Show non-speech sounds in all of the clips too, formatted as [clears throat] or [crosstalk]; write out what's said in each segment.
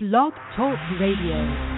Blog Talk Radio.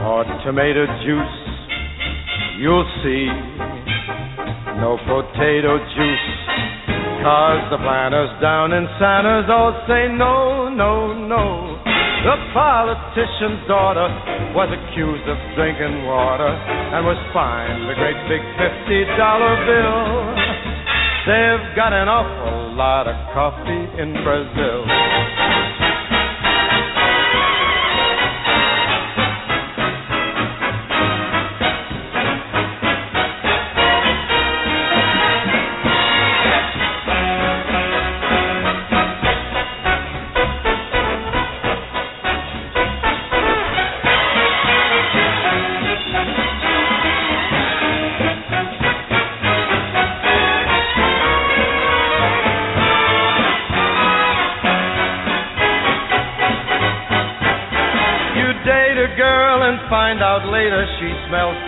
or tomato juice, you'll see. No potato juice, cause the planters down in Santos all say no, no, no. The politician's daughter was accused of drinking water and was fined a great big $50 bill. They've got an awful lot of coffee in Brazil.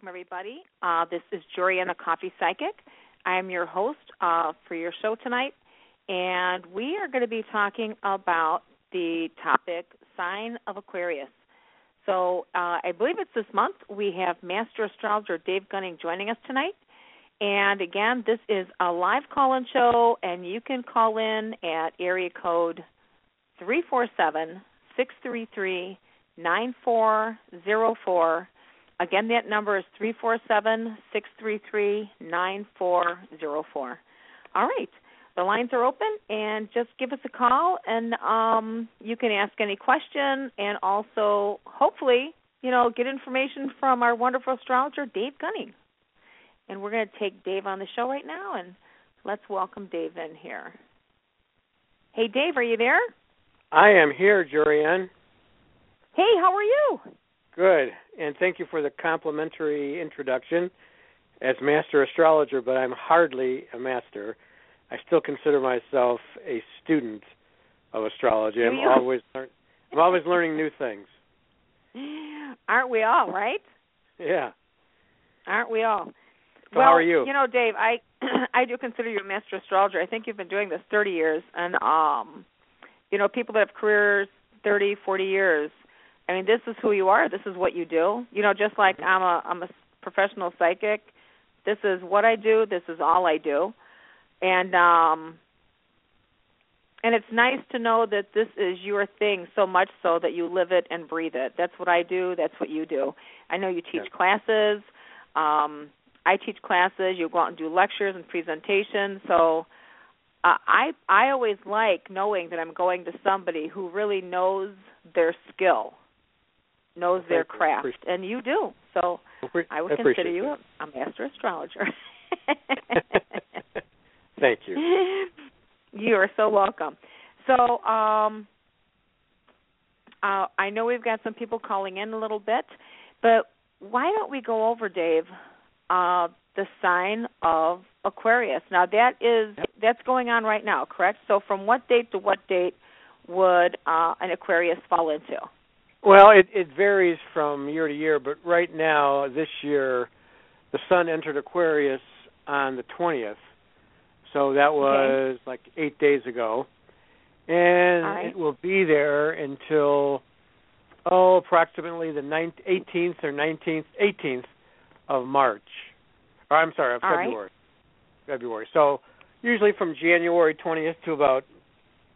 Welcome everybody. Uh, this is Joriana Coffee Psychic. I am your host uh, for your show tonight, and we are going to be talking about the topic sign of Aquarius. So uh, I believe it's this month. We have Master Astrologer Dave Gunning joining us tonight. And again, this is a live call-in show, and you can call in at area code three four seven six three three nine four zero four. Again, that number is three four seven six three three nine four zero four. All right, the lines are open, and just give us a call, and um, you can ask any question, and also hopefully, you know, get information from our wonderful astrologer Dave Gunning. And we're going to take Dave on the show right now, and let's welcome Dave in here. Hey, Dave, are you there? I am here, Jorianne. Hey, how are you? Good, and thank you for the complimentary introduction as master astrologer, but I'm hardly a master. I still consider myself a student of astrology. I'm always learn, I'm always learning new things. Aren't we all, right? Yeah. Aren't we all? So well, how are you? You know, Dave, I [clears throat] I do consider you a master astrologer. I think you've been doing this 30 years, and um, you know, people that have careers 30, 40 years. I mean, this is who you are. This is what you do. You know, just like I'm a I'm a professional psychic. This is what I do. This is all I do, and um, and it's nice to know that this is your thing so much so that you live it and breathe it. That's what I do. That's what you do. I know you teach Yeah. classes. Um, I teach classes. You go out and do lectures and presentations. So uh, I I always like knowing that I'm going to somebody who really knows their skill. Knows their craft, and you do. So I would consider you a, a master astrologer. [laughs] Thank you. [laughs] You are so welcome. So, um, uh, I know we've got some people calling in a little bit, but why don't we go over, Dave, uh, the sign of Aquarius? Now that is Yep. that's going on right now, correct? So, from what date to what date would uh, an Aquarius fall into? Well, it it varies from year to year, but right now, this year, the sun entered Aquarius on the twentieth, so that was like eight days ago, and right. it will be there until oh, approximately the ninth, 18th or nineteenth, eighteenth of March, or I'm sorry, of All right. February. February. So usually from January twentieth to about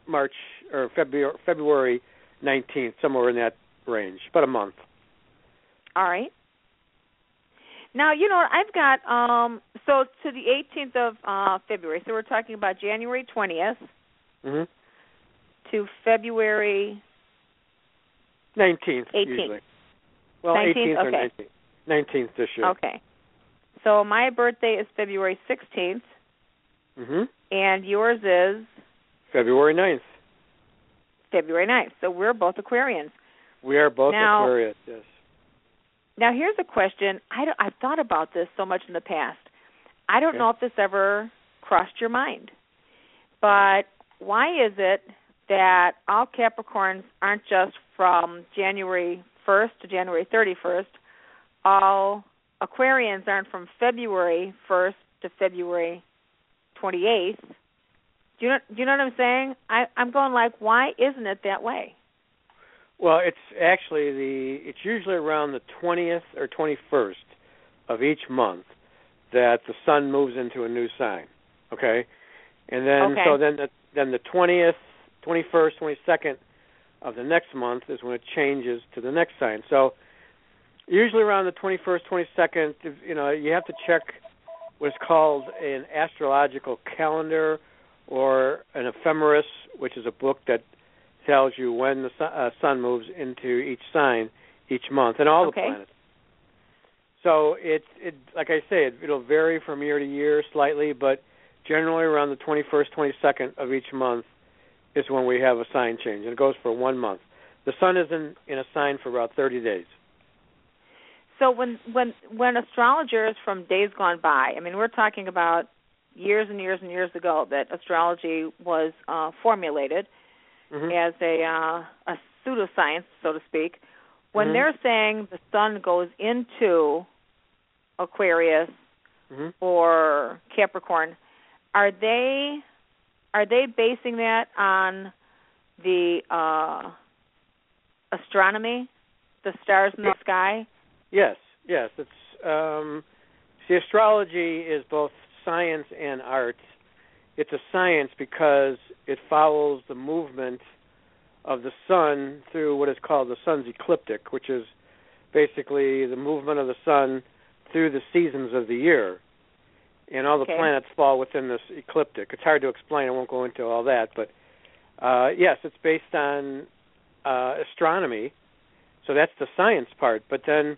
March or February February nineteenth, somewhere in that range, about a month. All right. Now you know I've got um so to the 18th of uh February. So we're talking about January 20th hmm to February. Nineteenth 18th. usually. Well, 19th? eighteenth or nineteenth. Nineteenth this year. Okay. So my birthday is February 16th, hmm and yours is February 9th. February 9th. So we're both Aquarians. We are both Now- Aquarius. Yes. Now here's a question. I don't, I've thought about this so much in the past. I don't Okay. know if this ever crossed your mind, but why is it that all Capricorns aren't just from January 1st to January 31st? All Aquarians aren't from February 1st to February 28th. Do you know? Do you know what I'm saying? I, I'm going like, why isn't it that way? Well, it's actually the it's usually around the 20th or 21st of each month that the sun moves into a new sign. Okay? And then Okay. so then the, then the 20th, 21st, 22nd of the next month is when it changes to the next sign. So usually around the 21st, 22nd, you know, you have to check what's called an astrological calendar or an ephemeris, which is a book that tells you when the sun, uh, sun moves into each sign each month and all Okay. the planets. So it it like I say it it'll vary from year to year slightly, but generally around the 21st, 22nd of each month is when we have a sign change, and it goes for one month. The sun is in in a sign for about 30 days. So when when when astrologers from days gone by, I mean, we're talking about years and years and years ago that astrology was uh, formulated Mhm. as a uh, a pseudoscience, so to speak. When Mhm. they're saying the sun goes into Aquarius Mhm. or Capricorn, are they are they basing that on the uh, astronomy, the stars in the sky? Yes, yes. It's um see astrology is both science and art. It's a science because it follows the movement of the sun through what is called the sun's ecliptic, which is basically the movement of the sun through the seasons of the year. And all the Okay. planets fall within this ecliptic. It's hard to explain, I won't go into all that, but uh yes, it's based on uh astronomy. So that's the science part, but then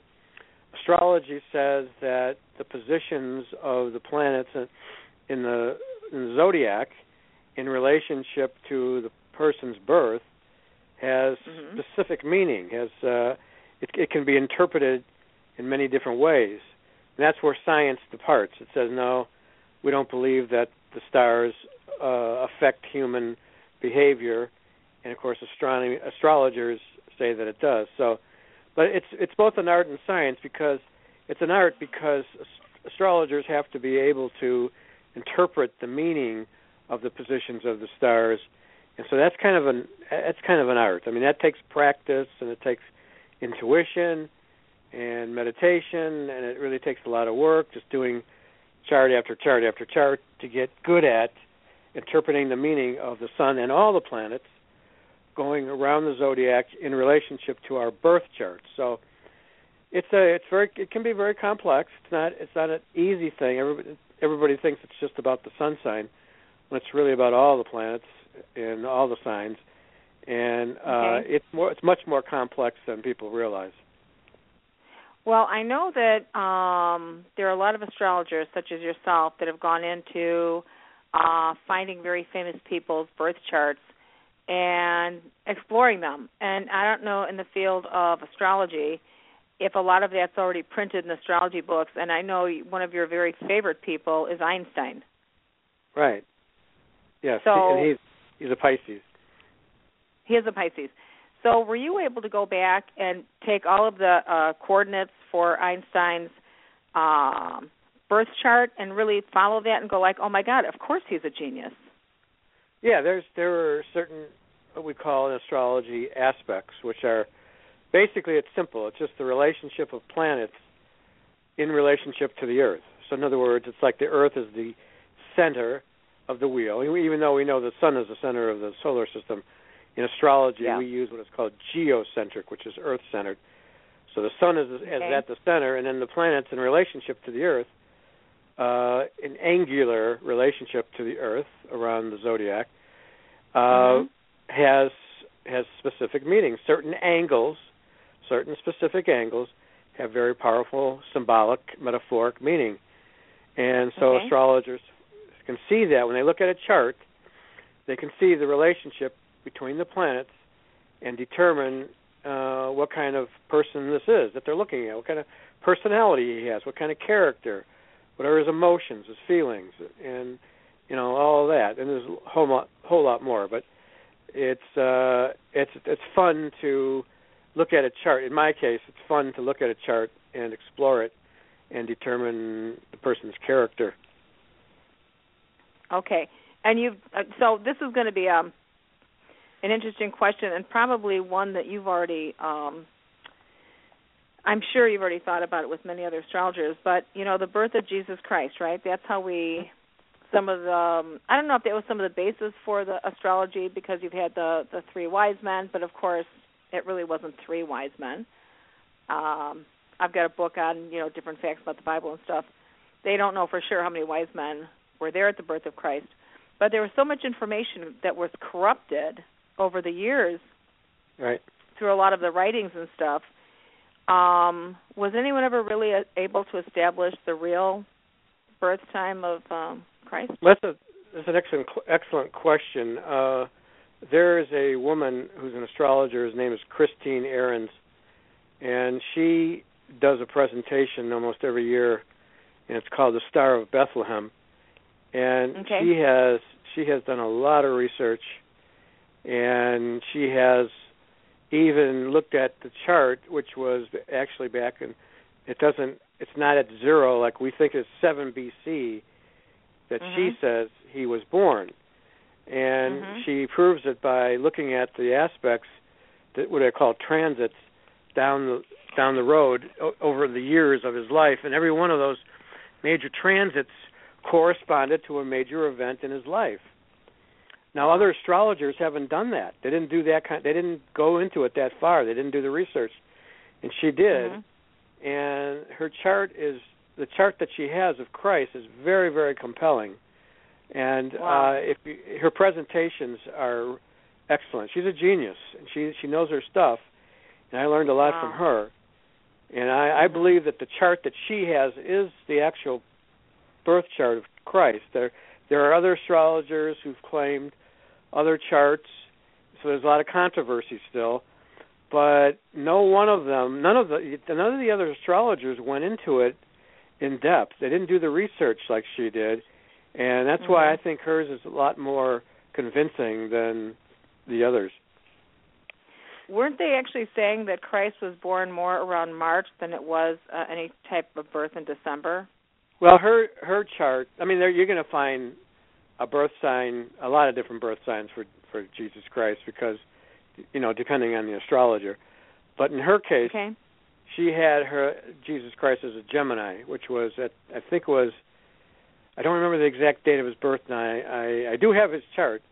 astrology says that the positions of the planets in- the zodiac in relationship to the person's birth has Mhm. specific meaning has uh it, it can be interpreted in many different ways. And that's where science departs. It says no we don't believe that the stars uh affect human behavior. And of course astronomy astrologers say that it does. So but it's it's both an art and science because it's an art because astrologers have to be able to interpret the meaning of the positions of the stars and so that's kind of an that's kind of an art i mean that takes practice and it takes intuition and meditation and it really takes a lot of work just doing chart after chart after chart to get good at interpreting the meaning of the sun and all the planets going around the zodiac in relationship to our birth chart. So it's a it's very it can be very complex. It's not it's not an easy thing. Everybody everybody thinks it's just about the sun sign when it's really about all the planets and all the signs. And uh Okay. it's more it's much more complex than people realize. Well, I know that um, there are a lot of astrologers, such as yourself, that have gone into uh, finding very famous people's birth charts and exploring them. And I don't know in the field of astrology if a lot of that's already printed in astrology books. And I know one of your very favorite people is Einstein. Right. Yes. So, and he's he's a Pisces. He is a Pisces. So, were you able to go back and take all of the uh, coordinates for Einstein's um, birth chart and really follow that and go like, "Oh my God, of course he's a genius." Yeah, there's there are certain what we call in astrology aspects, which are basically it's simple. It's just the relationship of planets in relationship to the Earth. So in other words, it's like the Earth is the center of the wheel. Even though we know the sun is the center of the solar system, in astrology yeah. we use what is called geocentric, which is Earth-centered. So the sun is, okay. is at the center, and then the planets in relationship to the Earth, uh, an angular relationship to the Earth around the zodiac, uh, mm-hmm. has has specific meanings. Certain angles, certain specific angles, have very powerful symbolic, metaphoric meaning, and so okay. astrologers can see that when they look at a chart, they can see the relationship between the planets and determine uh, what kind of person this is that they're looking at, what kind of personality he has, what kind of character, what are his emotions, his feelings, and you know all of that. And there's a whole lot, whole lot more, but it's uh, it's it's fun to look at a chart. In my case, it's fun to look at a chart and explore it and determine the person's character. Okay, and you uh, so this is going to be um an interesting question and probably one that you've already um I'm sure you've already thought about it with many other astrologers, but you know the birth of Jesus Christ, right? That's how we some of the um, I don't know if that was some of the basis for the astrology because you've had the the three wise men, but of course it really wasn't three wise men. Um I've got a book on, you know, different facts about the Bible and stuff. They don't know for sure how many wise men were there at the birth of Christ, but there was so much information that was corrupted over the years right through a lot of the writings and stuff um was anyone ever really able to establish the real birth time of um christ that's a that's an excellent excellent question uh there is a woman who's an astrologer his name is christine ahrens and she does a presentation almost every year and it's called the star of bethlehem and okay. she has she has done a lot of research and she has even looked at the chart, which was actually back in. It doesn't. It's not at zero like we think it's seven BC that mm-hmm. she says he was born, and mm-hmm. she proves it by looking at the aspects that what I call transits down the down the road o- over the years of his life, and every one of those major transits corresponded to a major event in his life. Now, other astrologers haven't done that. They didn't do that kind. They didn't go into it that far. They didn't do the research, and she did. Mm-hmm. And her chart is the chart that she has of Christ is very, very compelling. And wow. uh, if you, her presentations are excellent. She's a genius, and she she knows her stuff. And I learned a lot wow. from her. And I, I believe that the chart that she has is the actual birth chart of Christ. There there are other astrologers who've claimed other charts. So there's a lot of controversy still, but no one of them, none of the none of the other astrologers went into it in depth. They didn't do the research like she did, and that's mm-hmm. why I think hers is a lot more convincing than the others. Weren't they actually saying that Christ was born more around March than it was uh, any type of birth in December? Well, her her chart. I mean, there you're going to find a birth sign, a lot of different birth signs for for Jesus Christ because you know, depending on the astrologer. But in her case, okay. she had her Jesus Christ as a Gemini, which was at I think was I don't remember the exact date of his birth now. I I, I do have his chart.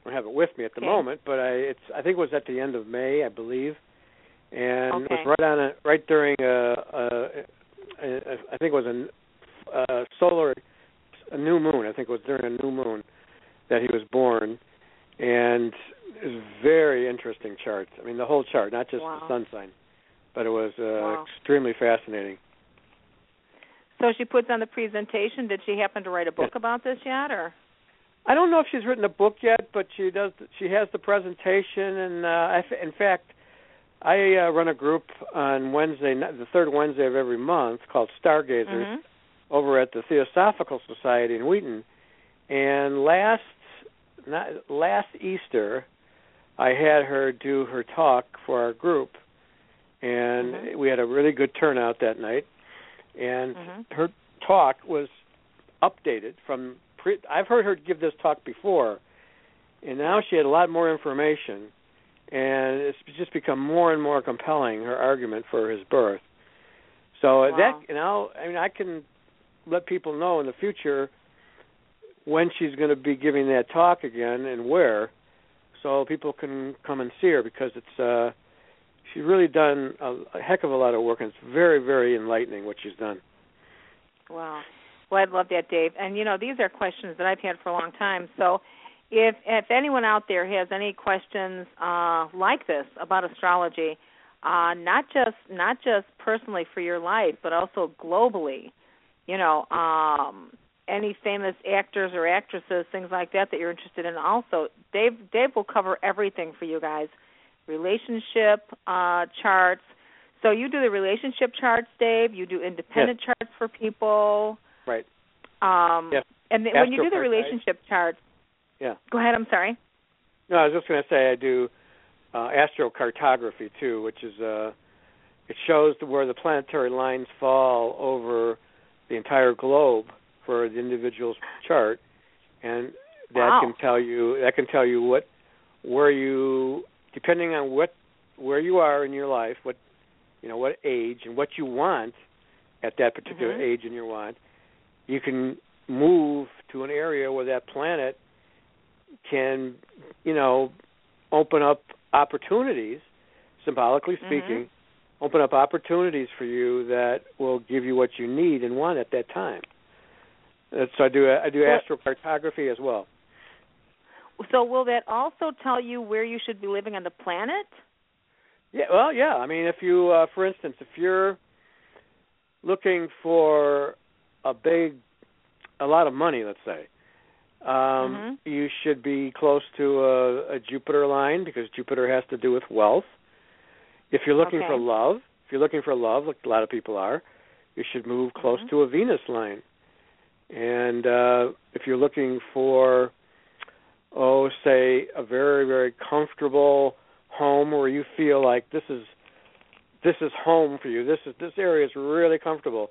I don't have it with me at the okay. moment, but I it's I think it was at the end of May, I believe. And okay. it was right on a right during a, a, a, a I think it was a uh, solar a new moon. I think it was during a new moon that he was born, and it was very interesting charts. I mean, the whole chart, not just wow. the sun sign, but it was uh, Wow. extremely fascinating. So she puts on the presentation. Did she happen to write a book about this yet, or? I don't know if she's written a book yet, but she does. She has the presentation, and uh, I, in fact, I uh, run a group on Wednesday, the third Wednesday of every month, called Stargazers, Mhm. over at the Theosophical Society in Wheaton. And last not, last Easter, I had her do her talk for our group, and Mhm. we had a really good turnout that night. And Mhm. her talk was updated from pre- I've heard her give this talk before, and now she had a lot more information, and it's just become more and more compelling her argument for his birth. So Wow. that and I'll I mean I can let people know in the future when she's going to be giving that talk again and where, so people can come and see her because it's uh she's really done a, a heck of a lot of work and it's very very enlightening what she's done. Wow. Well, I'd love that, Dave. And you know, these are questions that I've had for a long time. So, if if anyone out there has any questions uh, like this about astrology, uh, not just not just personally for your life, but also globally, you know, um, any famous actors or actresses, things like that that you're interested in. Also, Dave Dave will cover everything for you guys, relationship uh, charts. So you do the relationship charts, Dave. You do independent charts for people. Right. Um, Yes. And then when you do the relationship charts, Yeah. go ahead. I'm sorry. No, I was just going to say I do uh, astrocartography too, which is uh, it shows where the planetary lines fall over the entire globe for the individual's chart, and that Wow. can tell you that can tell you what where you depending on what where you are in your life, what you know what age and what you want at that particular Mhm. age in your want, you can move to an area where that planet can you know open up opportunities symbolically Mhm. speaking open up opportunities for you that will give you what you need and want at that time Uh, so i do i do astrocartography as well So will that also tell you where you should be living on the planet? Yeah, well, yeah. I mean, if you, uh, for instance, if you're looking for a big, a lot of money, let's say, um, you should be close to a, a Jupiter line because Jupiter has to do with wealth. If you're looking Okay. for love, if you're looking for love, like a lot of people are, you should move close Mhm. to a Venus line. And uh, if you're looking for, oh, say, a very, very comfortable home where you feel like this is this is home for you. This is this area is really comfortable.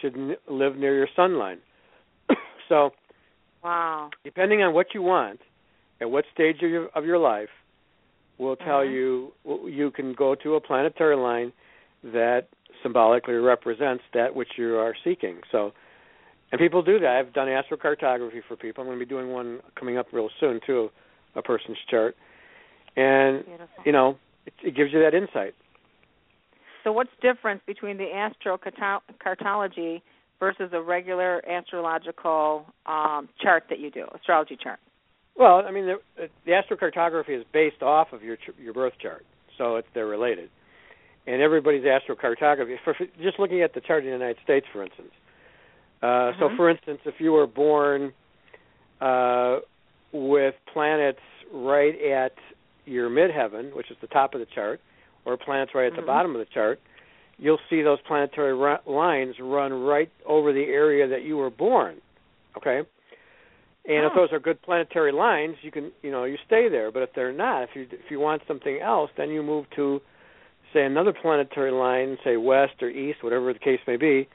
Should n- live near your sun line. [coughs] so, Wow. depending on what you want, at what stage of your, of your life, will tell Mhm. you you can go to a planetary line that symbolically represents that which you are seeking. So, and people do that. I've done astrocartography for people. I'm going to be doing one coming up real soon too, a person's chart, and Beautiful. you know it, it gives you that insight. So what's difference between the astrocartology versus a regular astrological um, chart that you do, astrology chart? Well, I mean, the, the astrocartography is based off of your ch- your birth chart, so it's they're related. And everybody's astrocartography, for, for just looking at the chart in the United States, for instance. Uh, So, Mhm. for instance, if you were born uh, with planets right at your midheaven, which is the top of the chart, or planets right at the Mhm. bottom of the chart, you'll see those planetary ru- lines run right over the area that you were born. Okay, and if Oh. those are good planetary lines, you can you know you stay there. But if they're not, if you if you want something else, then you move to say another planetary line, say west or east, whatever the case may be,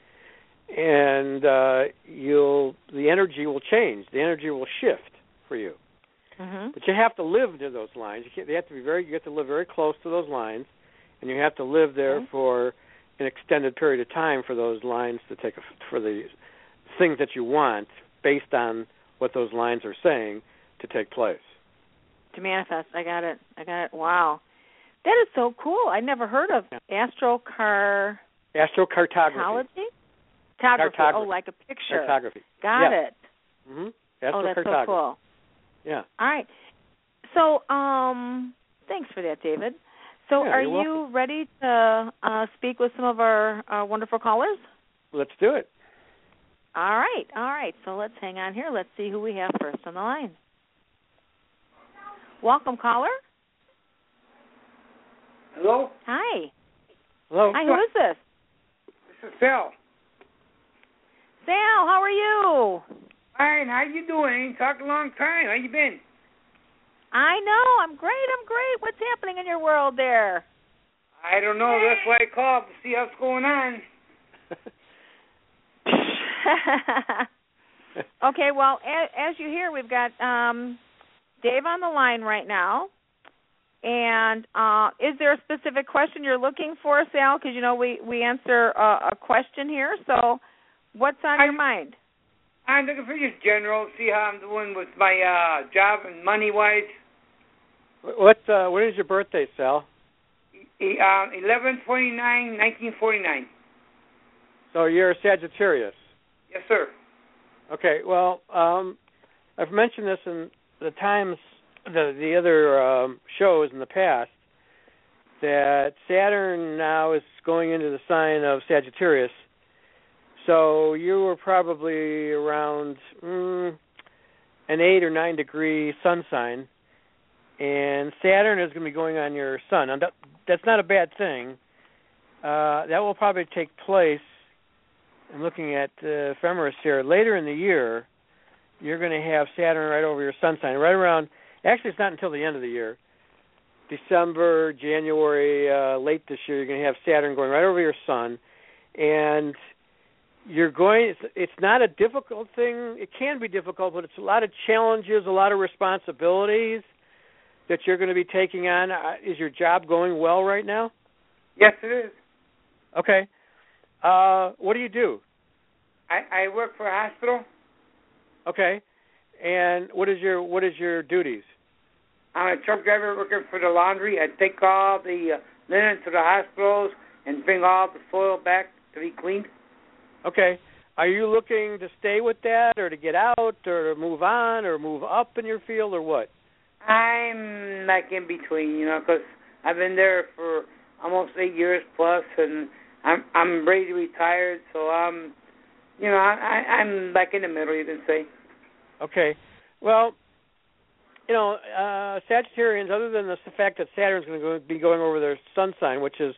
and uh, you'll the energy will change. The energy will shift for you. Mm-hmm. But you have to live near those lines. You, can't, they have to be very. You have to live very close to those lines, and you have to live there Okay. for an extended period of time for those lines to take a, for the things that you want based on what those lines are saying to take place. To manifest. I got it. I got it. Wow. That is so cool. I never heard of astrocartology. Astrocartography. Cartography. Oh, Cartography. like a picture. Cartography. Got Yeah. it. Mm-hmm. Oh, that's so cool. Yeah. All right. So, um, thanks for that, David. So, Yeah, are you're you ready to uh, speak with some of our uh, wonderful callers? Let's do it. All right, all right. So let's hang on here. Let's see who we have first on the line. Welcome, caller. Hello, Hi. Hello. Hi. Who is this? this is Phil. Sal. How are you? Fine, how you doing? Talked a long time. How you been? I know. I'm great. I'm great. What's happening in your world there? I don't know. That's why I called to see what's going on. [laughs] okay. Well, as, as you hear, we've got um, Dave on the line right now. And uh, is there a specific question you're looking for, Sal? Because you know we we answer a, a question here. So, what's on I- your mind? I'm looking for just general, see how I'm doing with my uh job and money wise. What uh, when is your birthday, Sal? Um, eleven twenty nine, nineteen forty nine. So you're a Sagittarius. Yes, sir. Okay. Well, um, I've mentioned this in the times the the other um, shows in the past that Saturn now is going into the sign of Sagittarius. So you were probably around mm, an eight or nine degree sun sign, and Saturn is going to be going on your sun. That's not a bad thing. Uh, that will probably take place. I'm looking at uh, ephemeris here. Later in the year, you're going to have Saturn right over your sun sign, right around. Actually, it's not until the end of the year. December, January, uh, late this year, you're going to have Saturn going right over your sun, and you're going. It's, it's not a difficult thing. It can be difficult, but it's a lot of challenges, a lot of responsibilities that you're going to be taking on. Uh, is your job going well right now? Yes, it is. Okay. Uh, what do you do? I I work for a hospital. Okay. And what is your what is your duties? I'm a truck driver working for the laundry. I take all the uh, linen to the hospitals and bring all the soil back to be cleaned. Okay. Are you looking to stay with that or to get out or to move on or move up in your field or what? I'm like in between, you know, 'cause I've been there for almost eight years plus, and I'm I'm ready to retire. So I'm, you know, I, I I'm like in the middle, you can say. Okay. Well, you know, uh Sagittarians other than the fact that Saturn's going to go, be going over their sun sign, which is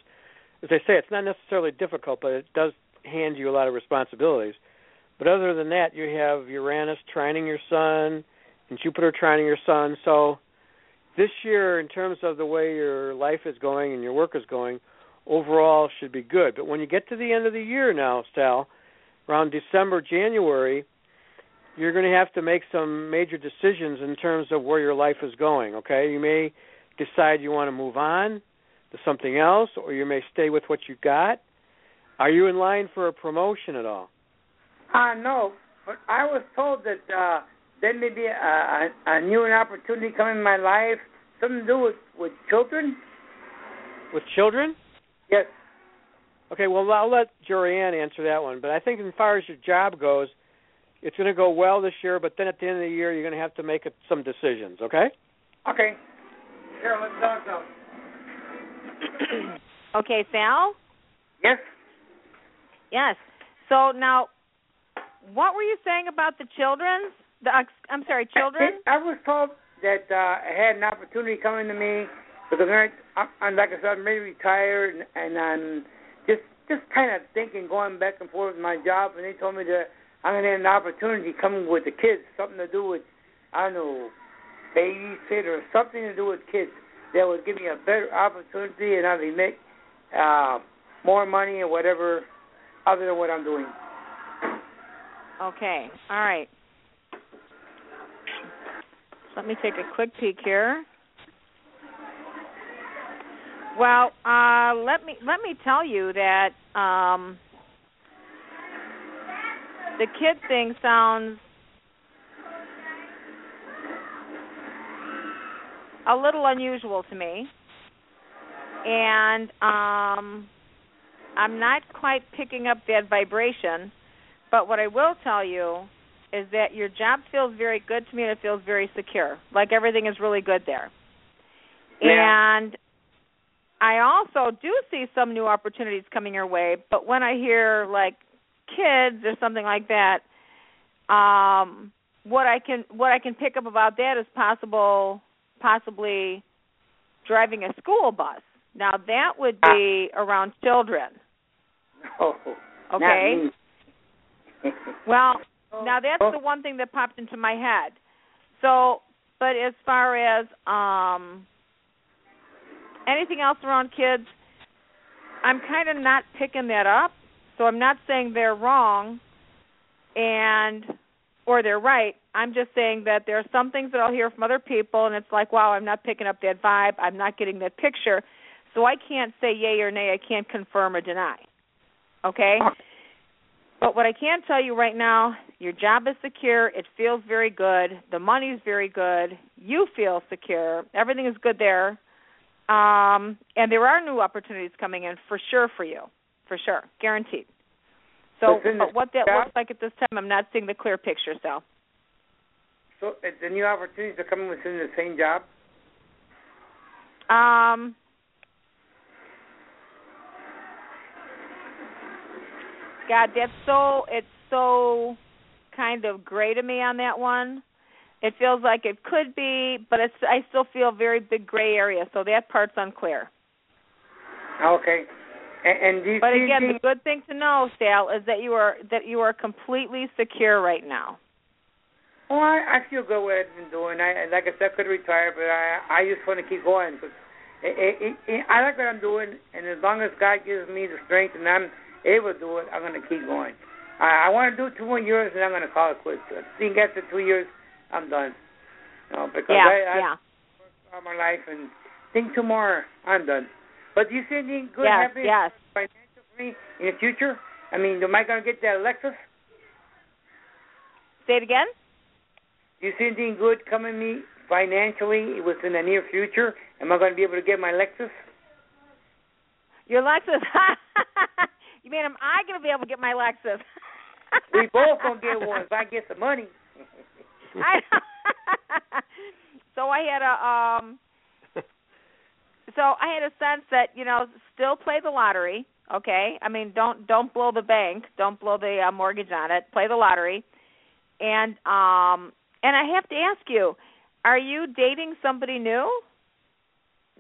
as they say it's not necessarily difficult, but it does hand you a lot of responsibilities. But other than that, you have Uranus trining your sun and Jupiter trining your sun. So this year, in terms of the way your life is going and your work is going, overall should be good. But when you get to the end of the year now, Sal, around December, January, you're going to have to make some major decisions in terms of where your life is going. Okay, you may decide you want to move on to something else, or you may stay with what you got. Are you in line for a promotion at all? Uh no, but I was told that uh there may be a, a, a new opportunity coming in my life, something to do with with children. With children? Yes. Okay, well, I'll let Jorianne answer that one. But I think, as far as your job goes, it's going to go well this year. But then at the end of the year, you're going to have to make some decisions. Okay? Okay. Here, let's talk now. okay, Sal. Yes. Yes. So now, what were you saying about the children? The I'm sorry, children. I, I was told that uh, I had an opportunity coming to me because I'm, I'm like I said, I'm ready to retire, and, and I'm just just kind of thinking, going back and forth with my job, and they told me that I'm gonna have an opportunity coming with the kids, something to do with I don't know, babysit or something to do with kids that would give me a better opportunity and I'd make uh, more money or whatever other than what I'm doing. Okay. All right. Let me take a quick peek here. Well, uh, let me let me tell you that um, the kid thing sounds a little unusual to me, and um, I'm not quite picking up that vibration. But what I will tell you is that your job feels very good to me and it feels very secure. Like everything is really good there. Yeah. And I also do see some new opportunities coming your way, but when I hear like kids or something like that, um what I can what I can pick up about that is possible possibly driving a school bus. Now that would be around children. No. Okay. [laughs] Well, now that's the one thing that popped into my head. So, but as far as um anything else around kids, I'm kind of not picking that up. So I'm not saying they're wrong and or they're right. I'm just saying that there are some things that I'll hear from other people and it's like, wow, I'm not picking up that vibe. I'm not getting that picture. So I can't say yay or nay. I can't confirm or deny. Okay? But what I can tell you right now, your job is secure. It feels very good. The money's very good. You feel secure. Everything is good there. Um, and there are new opportunities coming in for sure for you, for sure, guaranteed. So, but what that job? looks like at this time, I'm not seeing the clear picture. So, So uh, the new opportunities are coming within the same job. um, God, that's so it's so kind of gray to me on that one. It feels like it could be, but it's I still feel very big gray area. So that part's unclear. Okay. And, and do you But again, the good thing to know, Sal, is that you are that you are completely secure right now. Well, I, I feel good what I've been doing. I like I said, I could retire, but I I just want to keep going because it, it, it, it, I like what I'm doing, and as long as God gives me the strength and I'm able to do it, I'm going to keep going. I, I want to do two more years, and I'm going to call it quits. I think after two years, I'm done. No, because yeah, I, I yeah. all my life and think two more, I'm done. But do you see anything good yes, happening yes. financial for me in the future? I mean, am I going to get that Lexus? Say it again. Do you see anything good coming me financially within the near future? Am I going to be able to get my Lexus? Your Lexus. [laughs] you mean am I going to be able to get my Lexus? [laughs] We both gonna get one if I get the money. [laughs] I [laughs] so I had a um so I had a sense that you know still play the lottery okay I mean don't don't blow the bank don't blow the uh, mortgage on it play the lottery and um and I have to ask you are you dating somebody new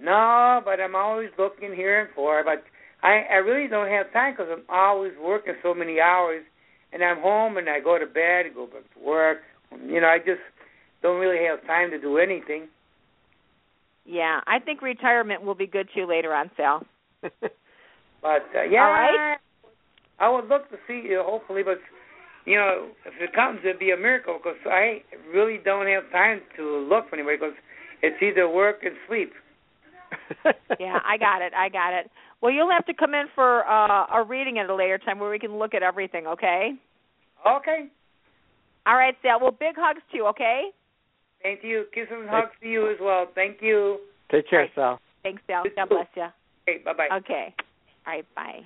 No, but I'm always looking here and for. But I I really don't have time because I'm always working so many hours, and I'm home and I go to bed, and go back to work. You know, I just don't really have time to do anything. yeah I think retirement will be good to you later on Sal [laughs] But uh, yeah, All right. I would look to see you hopefully, but you know, if it comes, it'd be a miracle because I really don't have time to look for anybody because it's either work and sleep. [laughs] yeah, I got it. I got it. Well, you'll have to come in for uh, a reading at a later time where we can look at everything, okay? Okay. All right, Sal. Well, big hugs to you, okay? Thank you. Kisses and hugs to you as well. Thank you. Take care, Right. Sal. Thanks, Sal. You God too. bless you. Okay, bye bye. Okay. All right, bye.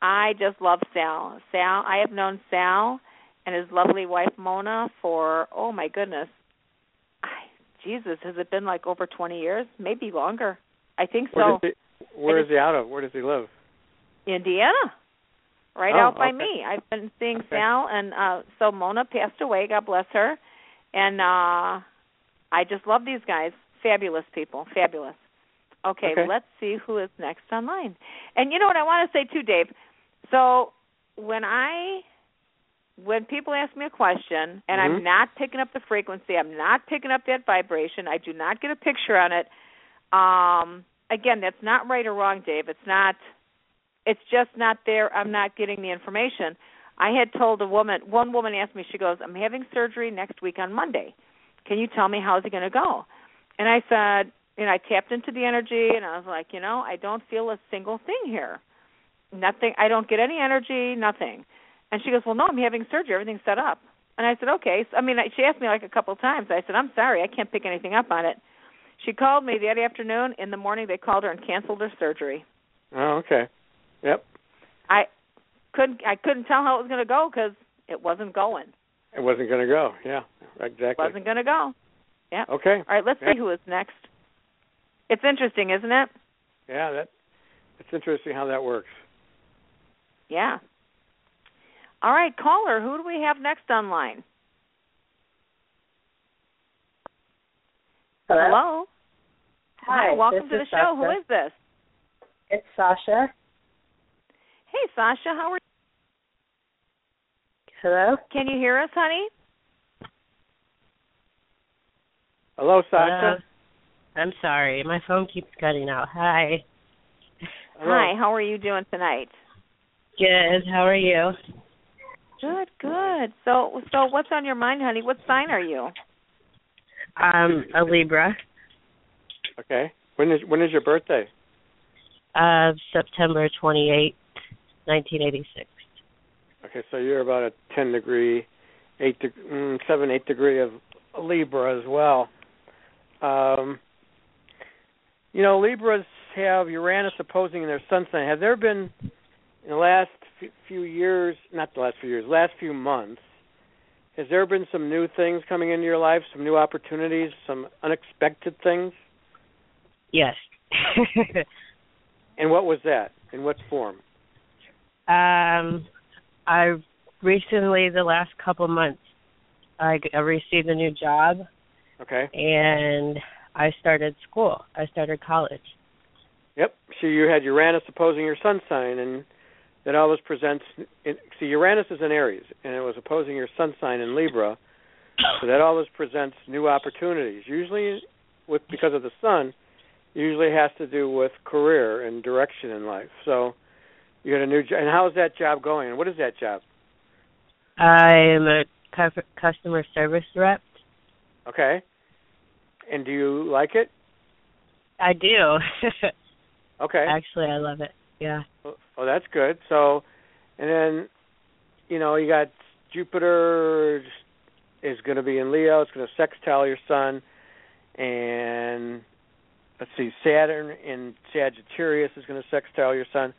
I just love Sal. Sal, I have known Sal and his lovely wife Mona for oh my goodness. Jesus, has it been like over 20 years? Maybe longer. I think so. Where, he, where is he out of? Where does he live? Indiana. Right Oh, out by okay. me. I've been seeing Okay. Sal and uh so Mona passed away, God bless her. And uh I just love these guys. Fabulous people. Fabulous. Okay, Okay. let's see who is next online. And you know what I want to say too, Dave? So when I when people ask me a question and I'm Mhm. not picking up the frequency, I'm not picking up that vibration, I do not get a picture on it. Um again, that's not right or wrong, Dave. It's not it's just not there. I'm not getting the information. I had told a woman, one woman asked me, she goes, I'm having surgery next week on Monday. Can you tell me how's it going to go? And I said, you know, I tapped into the energy and I was like, you know, I don't feel a single thing here. Nothing, I don't get any energy, nothing. And she goes, well, no, I'm having surgery. Everything's set up. And I said, okay. So, I mean, she asked me like a couple times. I said, I'm sorry, I can't pick anything up on it. She called me that afternoon. In the morning, they called her and canceled her surgery. Oh, okay. Yep. I couldn't I couldn't tell how it was going to go because it wasn't going. It wasn't going to go. Yeah, It exactly. wasn't going to go. Yeah. Okay. All right, let's Yeah. see who is next. It's interesting, isn't it? Yeah, that it's interesting how that works. Yeah. All right, caller, who do we have next online? Hello. Hello. Hi. welcome to the is show. Sasha. Who is this? It's Sasha. Hey, Sasha, how are you? Hello. Can you hear us, honey? Hello, Sasha. Hello. I'm sorry, my phone keeps cutting out. Hi. Hello. Hi, how are you doing tonight? Good. How are you? Good, good. So, so what's on your mind, honey? What sign are you? Um, a Libra. Okay. When is when is your birthday? Uh, September twenty eighth, nineteen eighty six. Okay, so you're about a ten degree, eight de- mm, seven eight degree of Libra as well. Um, you know, Libras have Uranus opposing in their sun sign. Have there been in the last few years, not the last few years, last few months, has there been some new things coming into your life, some new opportunities, some unexpected things? Yes. And what was that? In what form? um, I recently, the last couple months, I, received a new job Okay. and I started school. I started college. Yep. So you had Uranus opposing your sun sign, and that always presents. In, see, Uranus is in Aries, and it was opposing your sun sign in Libra, so that always presents new opportunities. Usually, with because of the sun, usually has to do with career and direction in life. So you had a new job, and how is that job going? And what is that job? I'm a customer service rep. Okay. And do you like it? I do. [laughs] Okay. Actually, I love it. Yeah. Oh, that's good. So, and then, you know, you got Jupiter is going to be in Leo. It's going to sextile your sun, and let's see, Saturn in Sagittarius is going to sextile your sun.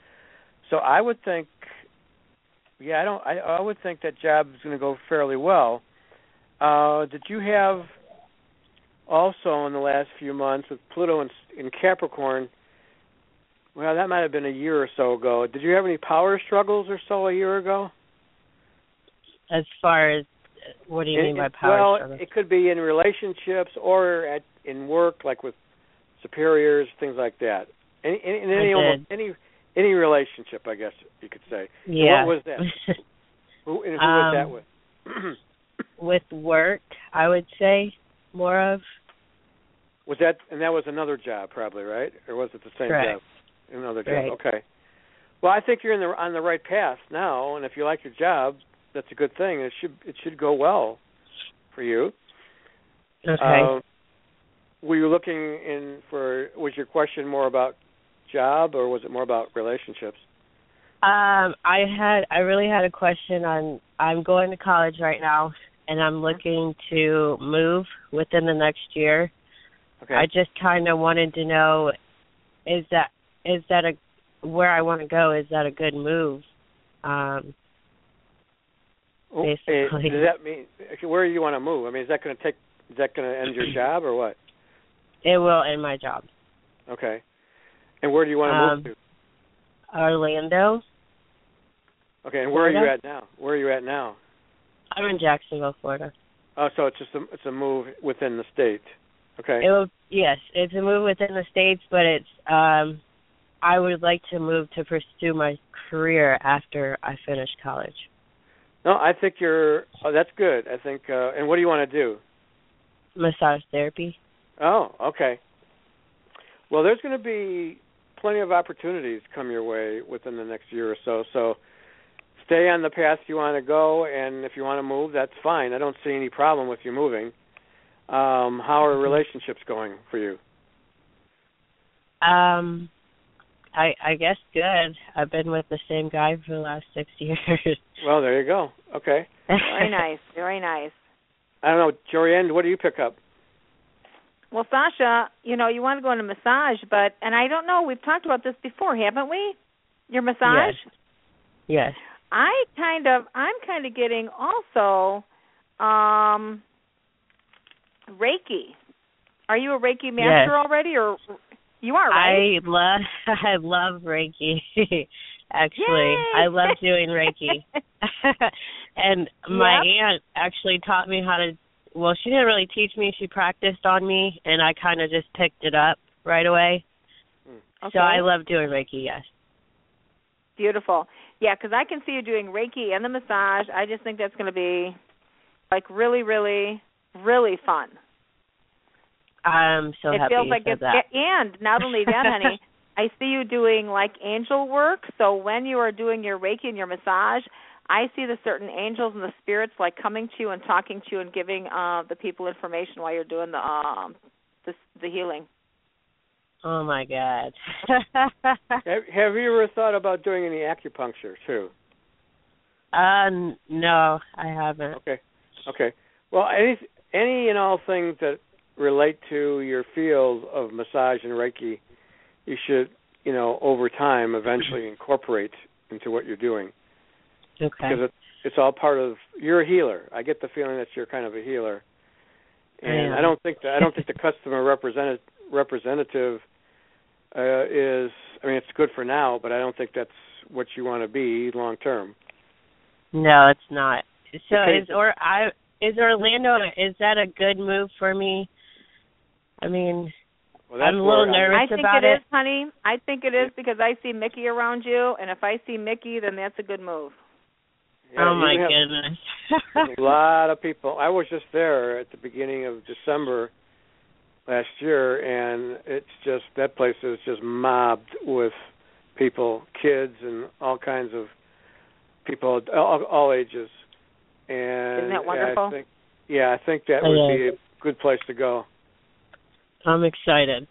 So I would think, yeah, I don't. I, I would think that job is going to go fairly well. Uh, did you have also in the last few months with Pluto in, in Capricorn? Well, that might have been a year or so ago. Did you have any power struggles or so a year ago? As far as what do you mean by power well, struggle? it could be in relationships or at in work, like with superiors, things like that. Any, in any almost any any relationship, I guess you could say. yeah. what was that? [laughs] Who and who was that Um, with? [clears throat] [clears throat] With work, I would say more of. was that and that was another job, probably right? Or was it the same Correct. job? Another job. Right. Okay. Well, I think you're in the on the right path now, and if you like your job, that's a good thing. It should it should go well for you. Okay. Uh, were you looking in for? Was your question more about job, or was it more about relationships? um, I had I really had a question on. I'm going to college right now, and I'm Mm-hmm. looking to move within the next year. Okay. I just kind of wanted to know, is that is that a where I want to go? Is that a good move? Um, eh, basically. does that mean where do you want to move? I mean, is that going to take? Is that going to end your job or what? it will end my job. Okay. And where do you want to Um, move to? Orlando. Okay. And where are you at now? Where are you at now? I'm in Jacksonville, Florida. Oh, so it's just a it's a move within the state. Okay. It will yes, it's a move within the states, but it's um I would like to move to pursue my career after I finish college. No, I think you're. Oh, that's good. I think. uh And what do you want to do? Massage therapy. Oh, okay. Well, there's going to be plenty of opportunities come your way within the next year or so. So stay on the path you want to go, and if you want to move, that's fine. I don't see any problem with you moving. Um, how are relationships going for you? Um I I guess good. I've been with the same guy for the last 6 [laughs] years. Well, there you go. Okay. Very nice, very nice. I don't know, Jorianne, what do you pick up? Well, Sasha, you know, you want to go into massage, but and I don't know, we've talked about this before, haven't we? Your massage? Yes. I kind of I'm kind of getting also um Reiki. Are you a Reiki master Yes. already or You are right. I love [laughs] I love Reiki. [laughs] actually, Yay! I love doing Reiki. [laughs] and my Yep. aunt actually taught me how to. Well, she didn't really teach me. She practiced on me, and I kind of just picked it up right away. okay. So I love doing Reiki. Yes. Beautiful. Yeah, because I can see you doing Reiki and the massage. I just think that's going to be like really, really, really fun. I'm so it happy feels you like said it's that. and not only that, honey. [laughs] I see you doing like angel work. So when you are doing your Reiki and your massage, I see the certain angels and the spirits like coming to you and talking to you and giving uh the people information while you're doing the um the the healing. Oh my god. [laughs] Have, have you ever thought about doing any acupuncture too? uh no, I haven't. Okay. Okay. Well, any any and all things that relate to your field of massage and Reiki, you should, you know, over time eventually incorporate into what you're doing Okay. because it, it's all part of you're a healer. I get the feeling that you're kind of a healer. And I I, don't think that I don't think the customer representative representative uh, is I mean it's good for now, but I don't think that's what you want to be long term. No, it's not. So Okay. is or I is Orlando is that a good move for me? I mean, Well, that's I'm a little where nervous I think about it it. is, honey. I think it is because I see Mickey around you, and if I see Mickey, then that's a good move. Yeah, oh my goodness. a lot of people. I was just there at the beginning of December last year, and it's just that place is just mobbed with people, kids, and all kinds of people, all, all ages. And Isn't that wonderful? I think, yeah, I think that Oh, would yeah. be a good place to go. I'm excited.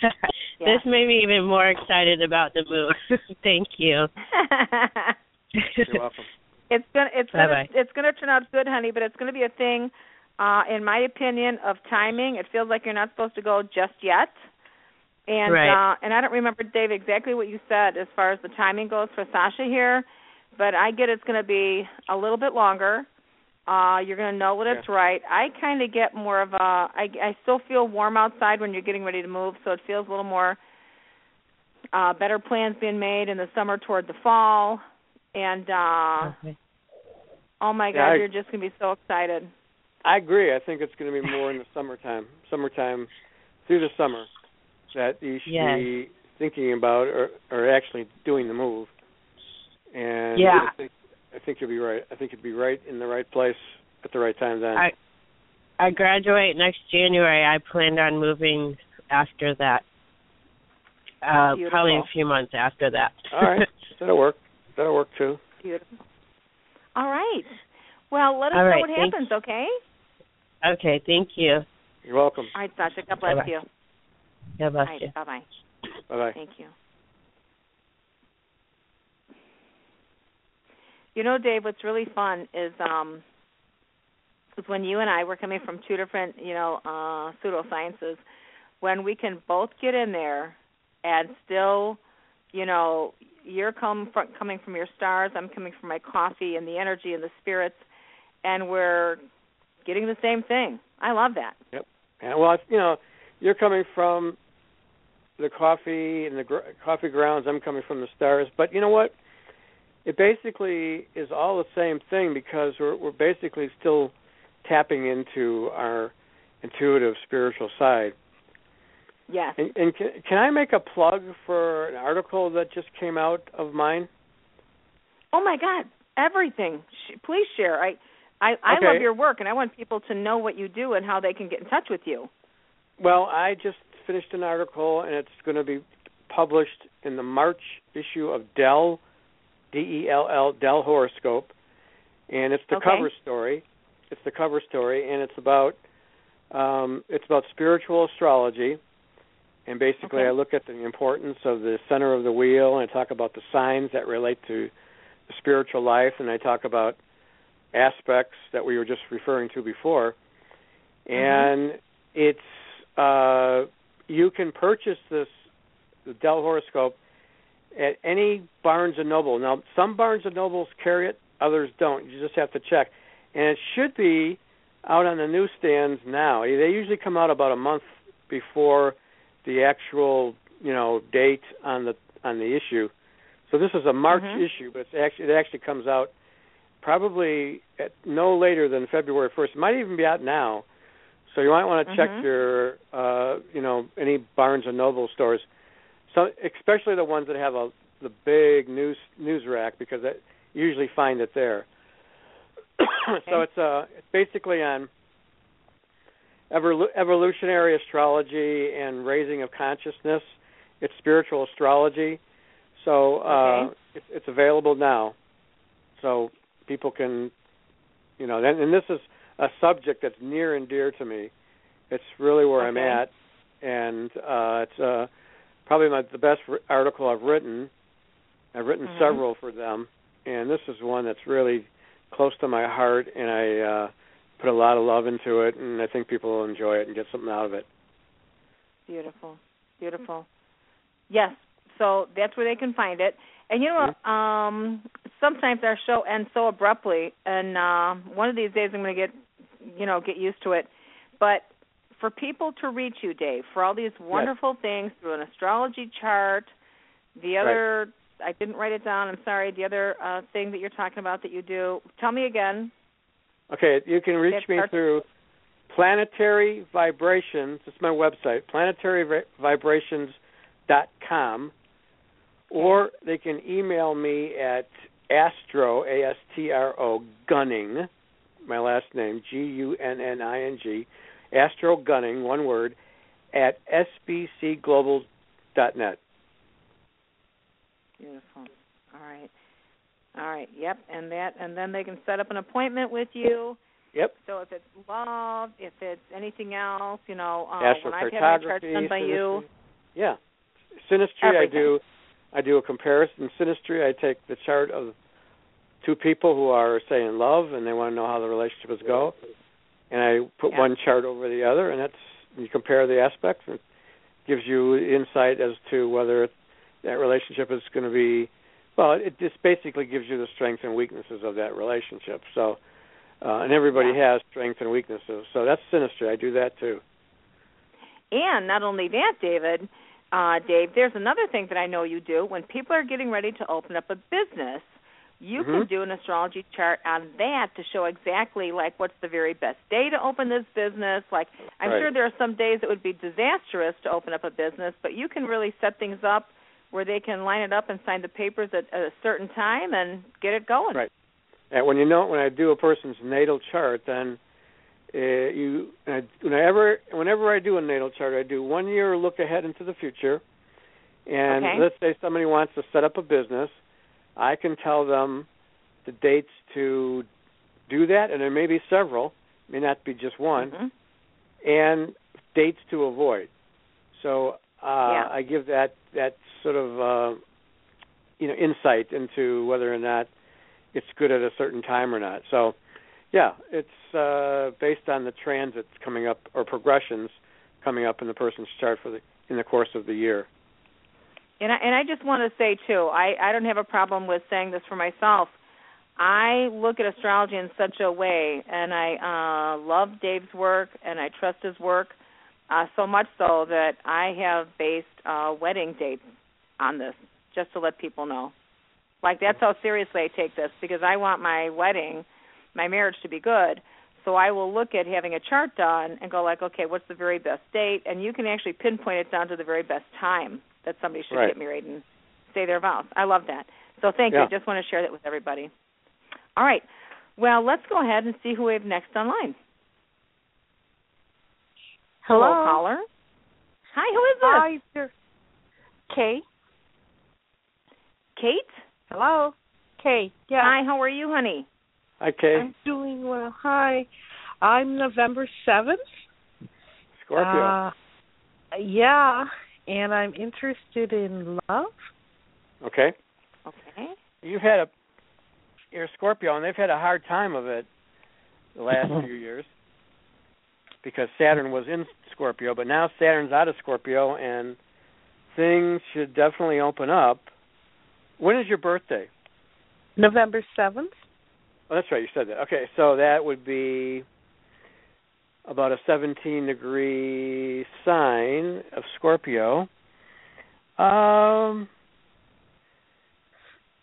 Yeah. [laughs] This made me even more excited about the move. [laughs] Thank you. [laughs] You're welcome. it's gonna it's gonna it's gonna turn out good, honey, but it's gonna be a thing, uh, in my opinion, of timing. It feels like you're not supposed to go just yet. And Right. uh and I don't remember Dave exactly what you said as far as the timing goes for Sasha here, but I get it's gonna be a little bit longer. Uh you're gonna know when it's right. I kinda get more of a I I still feel warm outside when you're getting ready to move, so it feels a little more uh better plans being made in the summer toward the fall. And uh Okay. Oh my Yeah, God, I- you're just gonna be so excited. I agree. I think it's going to be more in the summertime, summertime through the summer that you should Yes. be thinking about or or actually doing the move. And Yeah. I think I think you'll be right. I think you'll be right in the right place at the right time then. I I graduate next January. I planned on moving after that. Uh Beautiful. probably a few months after that. All right. [laughs] That'll work. That'll work too. Beautiful. All right. Well, let us All know right, what thanks. happens, okay? okay, thank you. You're welcome. All right, Sasha. God bless Bye-bye. you. God bless right, you. bye bye. Bye bye. Thank you. You know, Dave, what's really fun is um is when you and I were coming from two different, you know, uh pseudosciences, when we can both get in there and still, you know, you're come from, coming from your stars, I'm coming from my coffee and the energy and the spirits, and we're getting the same thing. I love that. Yeah, well, you know, you're coming from the coffee and the gr- coffee grounds. I'm coming from the stars. But you know what? It basically is all the same thing because we're we're basically still tapping into our intuitive spiritual side. Yes. And, and can, can I make a plug for an article that just came out of mine? Oh my God, everything. Please share. I I, I Okay. love your work, and I want people to know what you do and how they can get in touch with you. Well, I just finished an article, and it's going to be published in the March issue of Dell, D E L L, Dell Horoscope, and it's the Okay. cover story. It's the cover story, and it's about um, it's about spiritual astrology, and basically, Okay. I look at the importance of the center of the wheel, and I talk about the signs that relate to the spiritual life, and I talk about aspects that we were just referring to before, and it's uh, you can purchase this the Dell horoscope at any Barnes and Noble. Now, some Barnes and Nobles carry it, others don't. You just have to check, and it should be out on the newsstands now. They usually come out about a month before the actual you know, date on the on the issue. So this is a March Mhm. issue, but it's actually it actually comes out probably at no later than February 1st. It might even be out now. So you might want to check Mhm. your, uh, you know, any Barnes and Noble stores. So especially the ones that have a the big news news rack because you usually find it there. [coughs] so it's uh it's basically on evolu- evolutionary astrology and raising of consciousness. It's spiritual astrology. So uh Okay. it's, it's available now. So people can you know, and, and this is a subject that's near and dear to me. It's really where I'm at and uh it's uh probably my, the best article I've written. I've written Mhm. several for them, and this is one that's really close to my heart, and I uh, put a lot of love into it, and I think people will enjoy it and get something out of it. Beautiful, beautiful. Yes, so that's where they can find it. And you know, what? um, sometimes our show ends so abruptly, and uh, one of these days I'm going to get, you know, get used to it. But for people to reach you, Dave, for all these wonderful things through an astrology chart, the other, I didn't write it down. I'm sorry. The other uh, thing that you're talking about that you do. Tell me again. Okay, you can reach me through Planetary Vibrations. It's my website, planetaryvibrations.com, or they can email me at Astro A S T R O Gunning, my last name G U N N I N G, Astro Gunning, one word, at sbcglobal.net. Beautiful. All right. All right. Yep. And that, and then they can set up an appointment with you. Yep. So if it's love, if it's anything else, you know, uh, when I've had my chart done by you. Yeah. Synastry I do I do a comparison. Synastry I take the chart of two people who are say in love and they want to know how the relationship is go. And I put Yeah. one chart over the other and that's you compare the aspects and it gives you insight as to whether that relationship is going to be well, it just basically gives you the strengths and weaknesses of that relationship. So uh, and everybody has strengths and weaknesses. So that's synastry. I do that too. and not only that, David, uh, Dave, there's another thing that I know you do. When people are getting ready to open up a business, you can Mhm. do an astrology chart on that to show exactly like what's the very best day to open this business. Like I'm Right. sure there are some days that would be disastrous to open up a business, but you can really set things up where they can line it up and sign the papers at, at a certain time and get it going. Right. And when you know when I do a person's natal chart, then uh, you I, whenever whenever I do a natal chart, I do one year look ahead into the future. And Okay. let's say somebody wants to set up a business, I can tell them the dates to do that, and there may be several, may not be just one, Mhm. and dates to avoid. So uh, Yeah. I give that that sort of uh, you know insight into whether or not it's good at a certain time or not. So yeah, it's uh, based on the transits coming up or progressions coming up in the person's chart for the in the course of the year. And I, and I just want to say too, I I don't have a problem with saying this for myself. I look at astrology in such a way, and I uh, love Dave's work, and I trust his work uh, so much so that I have based uh, wedding dates on this, just to let people know. Like that's how seriously I take this because I want my wedding, my marriage to be good. So I will look at having a chart done and go like, okay, what's the very best date? And you can actually pinpoint it down to the very best time that somebody should Right. get married and say their vows. I love that. So thank Yeah. you. I just want to share that with everybody. All right. Well, let's go ahead and see who we have next online. Hello. caller. Hi, who is this? Hi, sir. Kate. Kate? Hello. Kate. Yeah. Hi, how are you, honey? Okay, I'm doing well. Hi. I'm November seventh. Scorpio. Uh, yeah, and I'm interested in love. okay, Okay. you've had a you're a Scorpio, and they've had a hard time of it the last [laughs] few years because Saturn was in Scorpio, but now Saturn's out of Scorpio, and things should definitely open up. When is your birthday? November seventh. Oh, that's right. You said that. Okay, so that would be about a 17 degree sign of Scorpio. Um,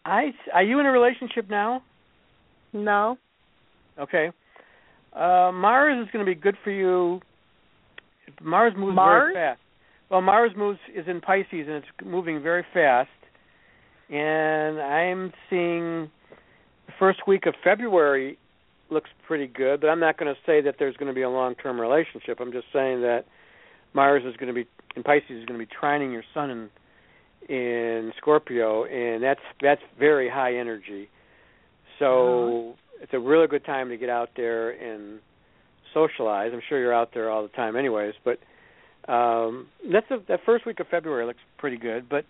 I are you in a relationship now? No. Okay. Uh, Mars is going to be good for you. Mars moves Mars? very fast. Well, Mars moves is in Pisces and it's moving very fast. And I'm seeing the first week of February looks pretty good, but I'm not going to say that there's going to be a long-term relationship. I'm just saying that Mars is going to be in Pisces is going to be trining your Sun in in Scorpio, and that's that's very high energy. So it's a really good time to get out there and socialize. I'm sure you're out there all the time, anyways. But um, that's a, that first week of February looks pretty good. But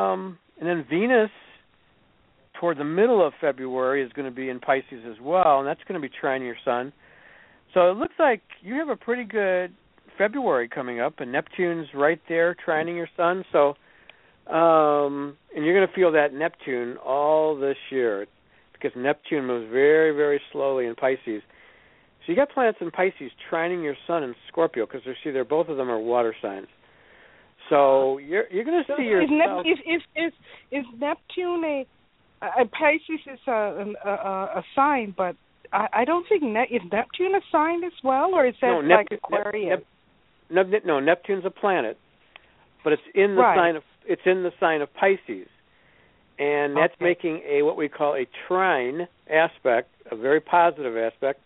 um, and then Venus toward the middle of February is going to be in Pisces as well, and that's going to be trining your Sun. So it looks like you have a pretty good February coming up, and Neptune's right there trining your Sun. So, um, and you're going to feel that Neptune all this year because Neptune moves very, very slowly in Pisces. So you got planets in Pisces trining your Sun in Scorpio because see, they're both of them are water signs. So you're you're going to see is, yourself. Nep- is, is is is Neptune a, a Pisces is a a, a, sign, but I, I don't think ne- is Neptune a sign as well, or is that no, like Aquarius? Nep- Nep- no, Neptune's a planet, but it's in the Right. sign of it's in the sign of Pisces, and that's Okay. making a what we call a trine aspect, a very positive aspect,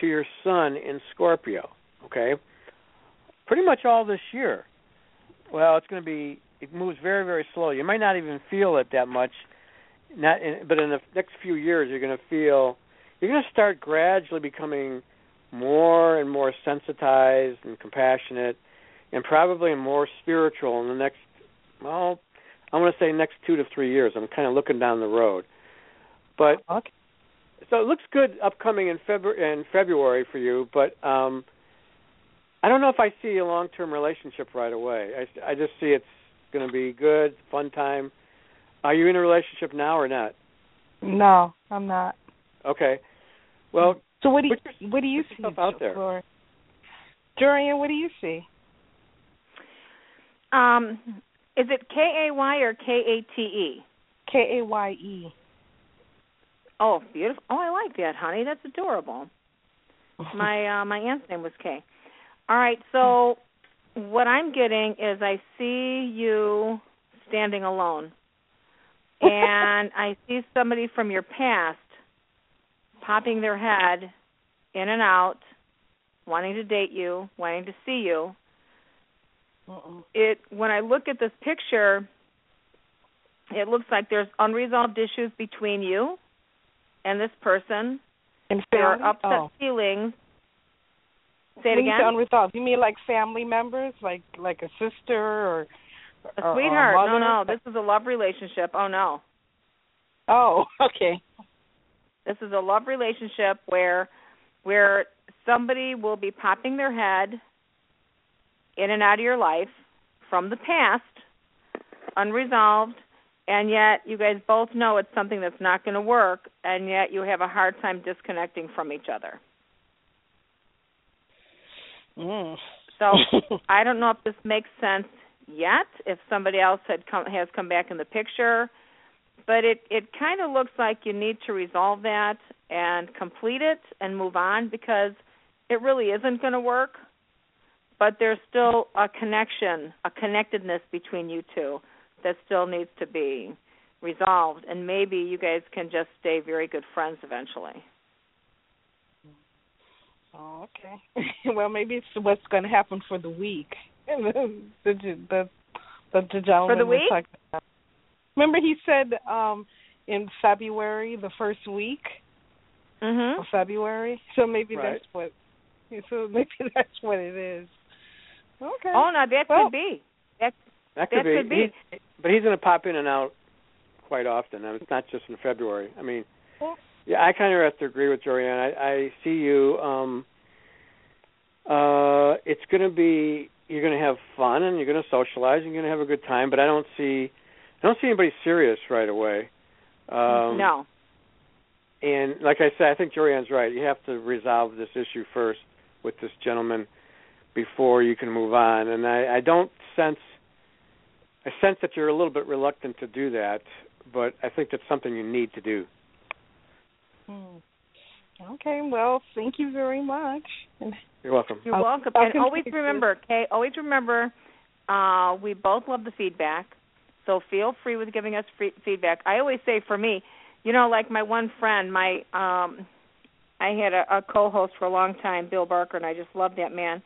to your Sun in Scorpio. Okay, pretty much all this year. Well, it's going to be it moves very very slow. You might not even feel it that much, not in, but in the next few years you're going to feel you're going to start gradually becoming more and more sensitized and compassionate and probably more spiritual in the next well i'm going to say next two to three years. I'm kind of looking down the road. But Okay. so it looks good upcoming in february in february for you but um i don't know if i see a long term relationship right away. I i just see it's going to be good fun time are you in a relationship now or not No, I'm not. okay well So what do you put your- what do you see? out there. Laura? Jorianne, what do you see? Um, is it K A Y or K A T E? K A Y E. Oh, beautiful. Oh, I like that, honey. That's adorable. [laughs] My uh my aunt's name was Kay. All right, so what I'm getting is I see you standing alone. And I see somebody from your past popping their head in and out, wanting to date you, wanting to see you. Uh-uh. It when I look at this picture, it looks like there's unresolved issues between you and this person. And there are upset oh. feelings. Say it again. unresolved, you mean like family members, like like a sister or A or- or sweetheart. No, no. This is a love relationship. Oh no. Oh, [laughs] okay. This is a love relationship where where somebody will be popping their head in and out of your life from the past, unresolved, and yet you guys both know it's something that's not going to work, and yet you have a hard time disconnecting from each other. Mm. So [laughs] I don't know if this makes sense yet. If somebody else had come has come back in the picture, but it it kind of looks like you need to resolve that and complete it and move on because it really isn't going to work. But there's still a connection, a connectedness between you two that still needs to be resolved, and maybe you guys can just stay very good friends eventually. Oh, okay. [laughs] well, maybe it's what's going to happen for the week. [laughs] the the the, the gentleman For the was week? talking about. Remember, he said um in February, the first week Mhm. of February. So maybe Right. that's what. [laughs] So maybe [laughs] that's what it is. Okay. Oh, no, that Well- could be. That That could That be. could be. He- but he's going to pop in and out quite often. I mean, it's not just in February. I mean, Well- yeah, I kind of have to agree with Jorianne. I, I see you. um uh It's going to be. You're going to have fun and you're going to socialize. and You're going to have a good time. But I don't see. I don't see anybody serious right away. Um, no. And like I said, I think Jorianne's right. You have to resolve this issue first with this gentleman before you can move on. And I, I don't sense I sense that you're a little bit reluctant to do that, but I think that's something you need to do. Hmm. Okay, well, thank you very much. You're welcome. You're I'll- welcome. I'll and always remember, okay, always remember, uh, we both love the feedback. So feel free with giving us free feedback. I always say for me, you know, like my one friend, my um I had a, a co-host for a long time, Bill Barker, and I just loved that man.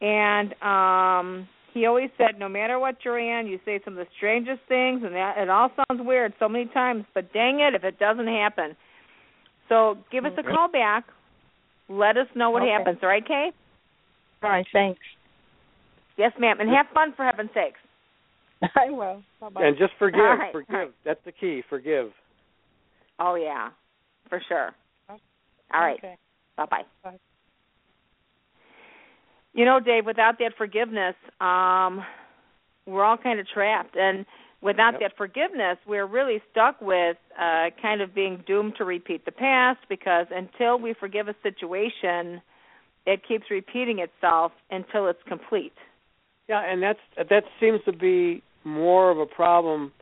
And um he always said, no matter what you're in, you say some of the strangest things, and that it all sounds weird so many times, but dang it, if it doesn't happen. So give us a call back. Let us know what Okay. happens. All right, Kay? All right, thanks. Yes, ma'am. And have fun for heaven's sakes. [laughs] I will. Bye-bye. And just forgive. All right, forgive. all right. That's the key. Forgive. Oh yeah, for sure. All right. Okay. Bye bye. Bye. You know, Dave, without that forgiveness, um, we're all kind of trapped, and without Yep. that forgiveness, we're really stuck with uh, kind of being doomed to repeat the past because until we forgive a situation, it keeps repeating itself until it's complete. Yeah, and that's that seems to be more of a problem.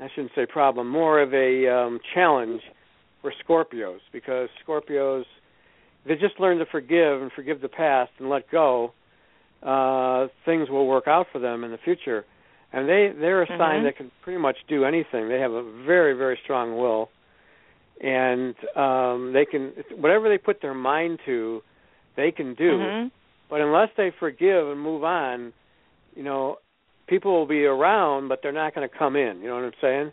I shouldn't say problem, more of a um, challenge for Scorpios because Scorpios they just learn to forgive and forgive the past and let go. Uh, things will work out for them in the future, and they they're a sign Mhm. that can pretty much do anything. They have a very very strong will, and um, they can whatever they put their mind to, they can do. Mhm. But unless they forgive and move on, you know, people will be around, but they're not going to come in. You know what I'm saying?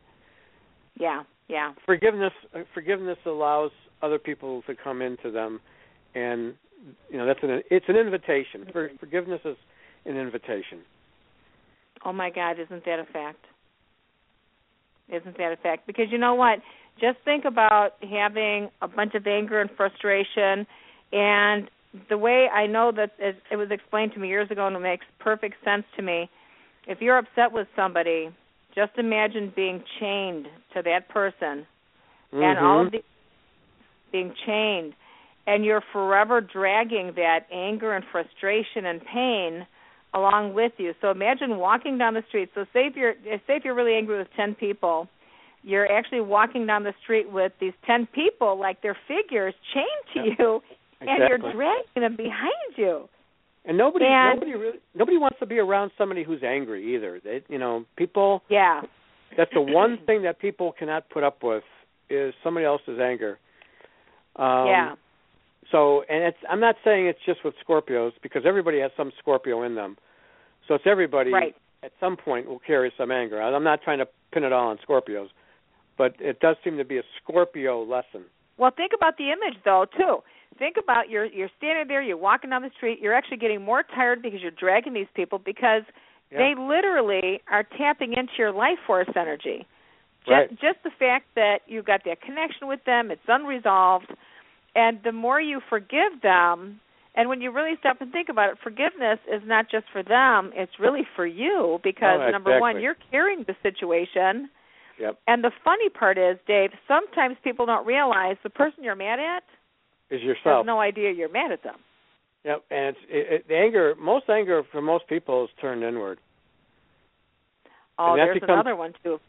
Yeah, yeah. Forgiveness, uh, forgiveness allows other people to come into them, and you know that's an it's an invitation. For, forgiveness is an invitation. Oh my God, isn't that a fact? Isn't that a fact? Because you know what? Just think about having a bunch of anger and frustration, and the way I know that it, it was explained to me years ago, and it makes perfect sense to me. If you're upset with somebody, just imagine being chained to that person, and mm-hmm. all of the being chained, and you're forever dragging that anger and frustration and pain along with you. So imagine walking down the street. So say if you're say if you're really angry with ten people, you're actually walking down the street with these ten people like they're figures chained to Yeah. you, and you're dragging them behind you. And nobody, And- nobody really, nobody wants to be around somebody who's angry either. They, you know, people. Yeah. That's the one thing that people cannot put up with is somebody else's anger. Um, yeah. So, and it's I'm not saying it's just with Scorpios because everybody has some Scorpio in them. So it's everybody Right. at some point will carry some anger. I'm not trying to pin it all on Scorpios, but it does seem to be a Scorpio lesson. Well, think about the image though too. Think about you're you're standing there, you're walking down the street, you're actually getting more tired because you're dragging these people because Yeah. they literally are tapping into your life force energy. Just Right. just the fact that you've got that connection with them, it's unresolved, and the more you forgive them, and when you really stop and think about it, forgiveness is not just for them, it's really for you because Oh, number one, you're carrying the situation. Yep. And the funny part is, Dave, sometimes people don't realize the person you're mad at Is yourself. has no idea you're mad at them. Yep. And it's it, it, the anger. Most anger for most people is turned inward, Oh, there's becomes- another one too.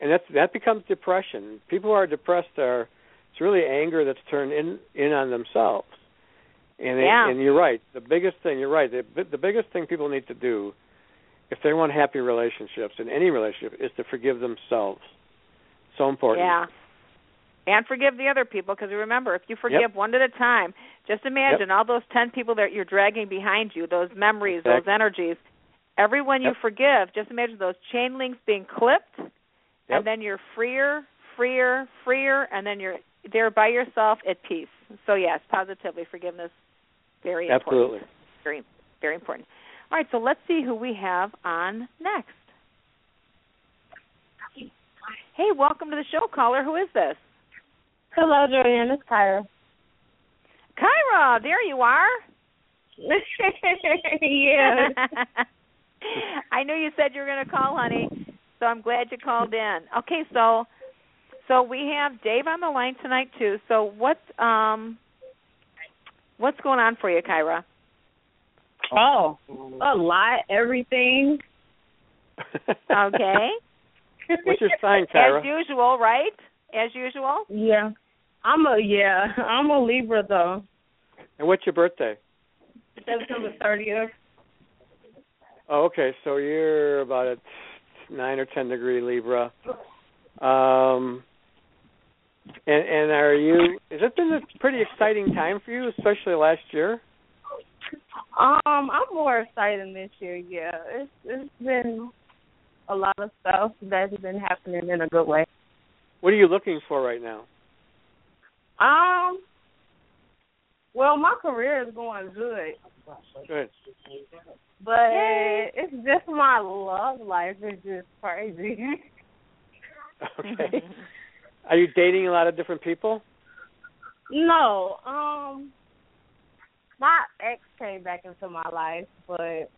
and that's that becomes depression. People who are depressed are it's really anger that's turned in in on themselves. And they, Yeah. and you're right. The biggest thing you're right. The the biggest thing people need to do if they want happy relationships in any relationship is to forgive themselves. So important. Yeah. And forgive the other people because remember, if you forgive one at a time, just imagine all those 10 people that you're dragging behind you, those memories, those energies. Everyone you Yep. forgive, just imagine those chain links being clipped, Yep. and then you're freer, freer, freer, and then you're there by yourself at peace. So, yes, positively, forgiveness, very important. Absolutely. Very, very important. All right, so let's see who we have on next. Hey, welcome to the show, caller. Who is this? Hello, Joanne. It's Kyra. Kyra, there you are. [laughs] yeah. [laughs] I knew you said you were going to call, honey. So I'm glad you called in. Okay, so so we have Dave on the line tonight too. So what um what's going on for you, Kyra? Oh, a lot. Everything. Okay. What's your sign, Kyra? As usual, right? As usual. Yeah. I'm a yeah. [laughs] I'm a Libra though. And what's your birthday? September thirtieth. Oh, okay. So you're about a nine or ten degree Libra. Um, and and are you? Has it been a pretty exciting time for you, especially last year? Um, I'm more excited this year. Yeah, it's it's been a lot of stuff that's been happening in a good way. What are you looking for right now? Um, well, my career is going good, Good. but it's just my love life is just crazy. [laughs] Okay. [laughs] Are you dating a lot of different people? no, um, my ex came back into my life, but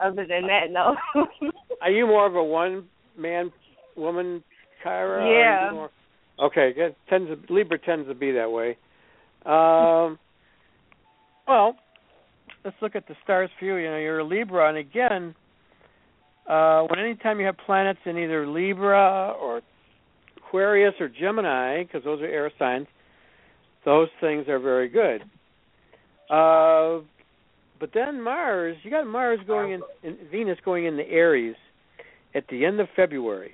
other than that, no. [laughs] Are you more of a one man woman, Kyra? Yeah. more- Okay, good. Tends to, Libra tends to be that way. Um, well, let's look at the stars for you. You know, you're a Libra, and again, uh, when anytime you have planets in either Libra or Aquarius or Gemini, because those are air signs, those things are very good. Uh, but then Mars, you got Mars going in, in Venus going into Aries at the end of February,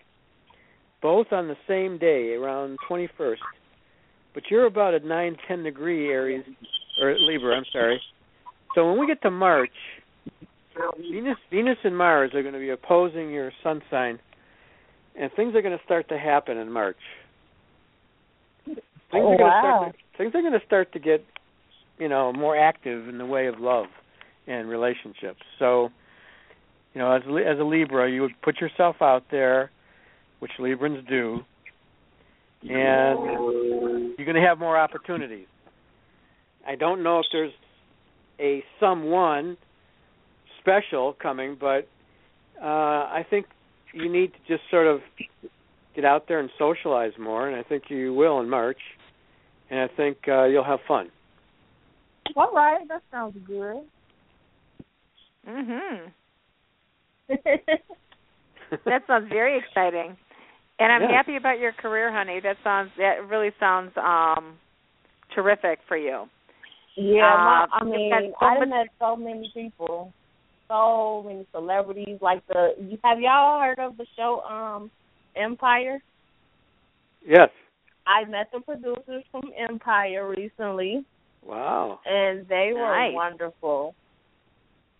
both on the same day, around 21st. But you're about at 9, 10 degree Aries, or Libra, I'm sorry. So when we get to March, Venus, Venus and Mars are going to be opposing your sun sign, and things are going to start to happen in March. Things Oh, are going to start. To, things are going to start to get, you know, more active in the way of love and relationships. So, you know, as as a Libra, you would put yourself out there, which Librans do, and you're going to have more opportunities. I don't know if there's a someone special coming, but uh, I think you need to just sort of get out there and socialize more, and I think you will in March, and I think uh, you'll have fun. All right, that sounds good. Mhm. [laughs] That sounds very exciting. And I'm Yeah. happy about your career, honey. That sounds that really sounds um terrific for you. Yeah, my, Uh, I you've mean, so I much- done met so many people, so many celebrities. Like the, you, have y'all heard of the show um Empire? Yes. I met the producers from Empire recently, Wow. and they were Nice. wonderful.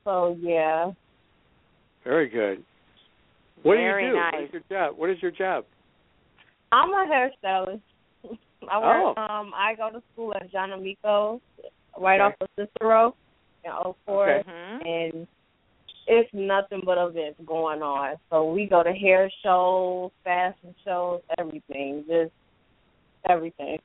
So yeah, Very good. What Very do you do? nice. What is your job? What is your job? I'm a hairstylist. [laughs] I work. Oh. Um, I go to school at John Amico, right Okay. off of Cicero in Oak Forest. Mhm. and it's nothing but events going on. So we go to hair shows, fashion shows, everything, just everything.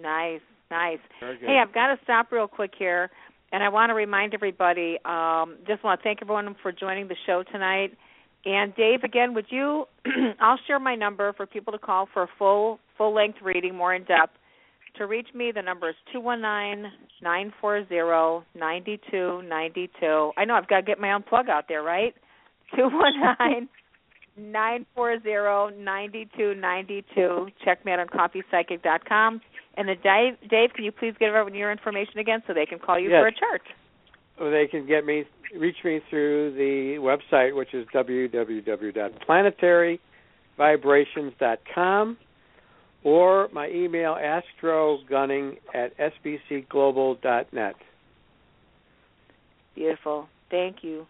Nice, nice. Very good. Hey, I've got to stop real quick here, and I want to remind everybody. Um, just want to thank everyone for joining the show tonight. And Dave, again, would you? [clears throat] I'll share my number for people to call for a full full length reading, more in depth. To reach me, the number is two one nine nine four zero ninety two ninety two. I know I've got to get my own plug out there, right? [laughs] Two one nine nine four zero ninety two ninety two. Check me out on coffeepsychic.com. And then Dave, Dave, can you please give everyone your information again so they can call you Yes. for a chart? Or they can get me reach me through the website which is www.planetaryvibrations.com or my email astrogunning at sbcglobal.net. Beautiful. Thank you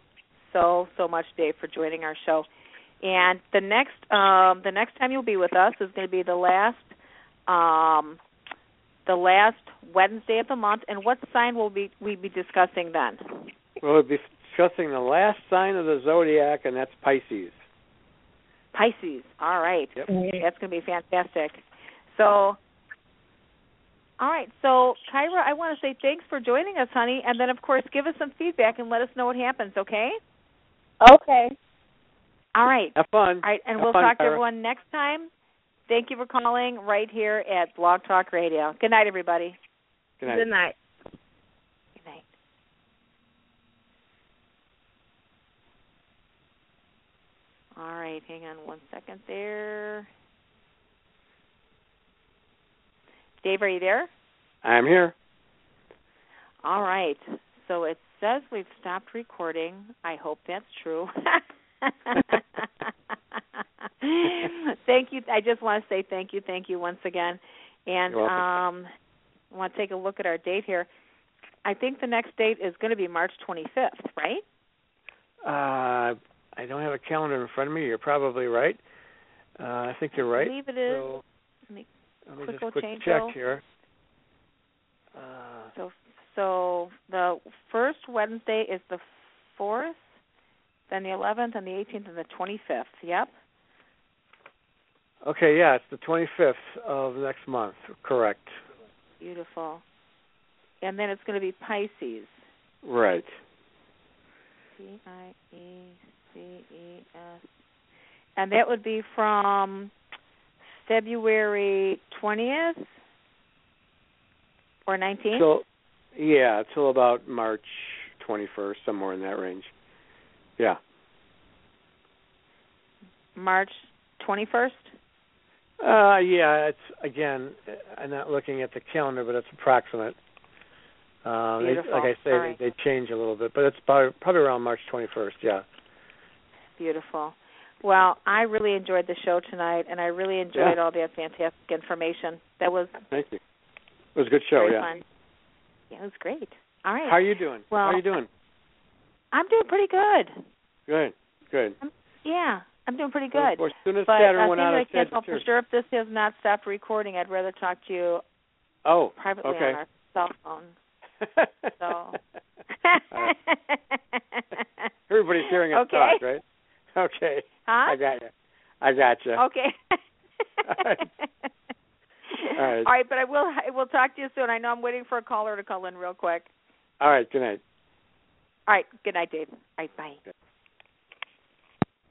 so so much, Dave, for joining our show. And the next um, the next time you'll be with us is going to be the last um, the last Wednesday of the month. And what sign will we we be discussing then? We'll be discussing the last sign of the zodiac, and that's Pisces. Pisces. All right. Yep. That's going to be fantastic. So, all right. So, Kyra, I want to say thanks for joining us, honey, and then of course give us some feedback and let us know what happens. Okay. Okay. All right. Have fun. All right, and Have we'll fun, talk to everyone next time. Thank you for calling right here at Blog Talk Radio. Good night, everybody. Good night. Good night. Good night. All right, hang on one second there. Dave, are you there? I'm here. All right. So it says we've stopped recording. I hope that's true. [laughs] thank you. I just want to say thank you, thank you once again. And um I want to take a look at our date here. I think the next date is going to be March 25th, right? Uh, I don't have a calendar in front of me. You're probably right. Uh, I think you're right. I believe it is. So, Let me let me quick just quick check here. Uh, So so the first Wednesday is the 4th, then the 11th and the 18th and the 25th. Yep. okay, yeah, it's the 25th of next month. Correct. Beautiful. And then it's going to be Pisces. Right. P I E C E S. And that would be from February 20th or 19th? Till yeah, till about March 21st, somewhere in that range. Yeah. March 21st? Uh, yeah, it's again. I'm not looking at the calendar, but it's approximate. Um, they, like I say, right. they, they change a little bit, but it's probably, probably around March 21st. Yeah. Beautiful. Well, I really enjoyed the show tonight, and I really enjoyed Yeah. all that fantastic information. That was Thank you. It was a good show. yeah. fun. Yeah, it was great. All right. How are you doing? Well, How are you doing? [laughs] I'm doing pretty good. Good. Good. Yeah, I'm doing pretty good. Well, as soon as But Saturn uh, went out I of tell for sure if this has not stopped recording. I'd rather talk to you Oh. privately okay. on our cell phone. [laughs] So. right. [laughs] Everybody's hearing us Okay. talk, right? [laughs] Okay. Huh? I got you. I got you. Okay. All right. [laughs] [laughs] All right. All right, but I will I will talk to you soon. I know I'm waiting for a caller to call in real quick. All right. Good night. All right. Good night, Dave. All right, bye.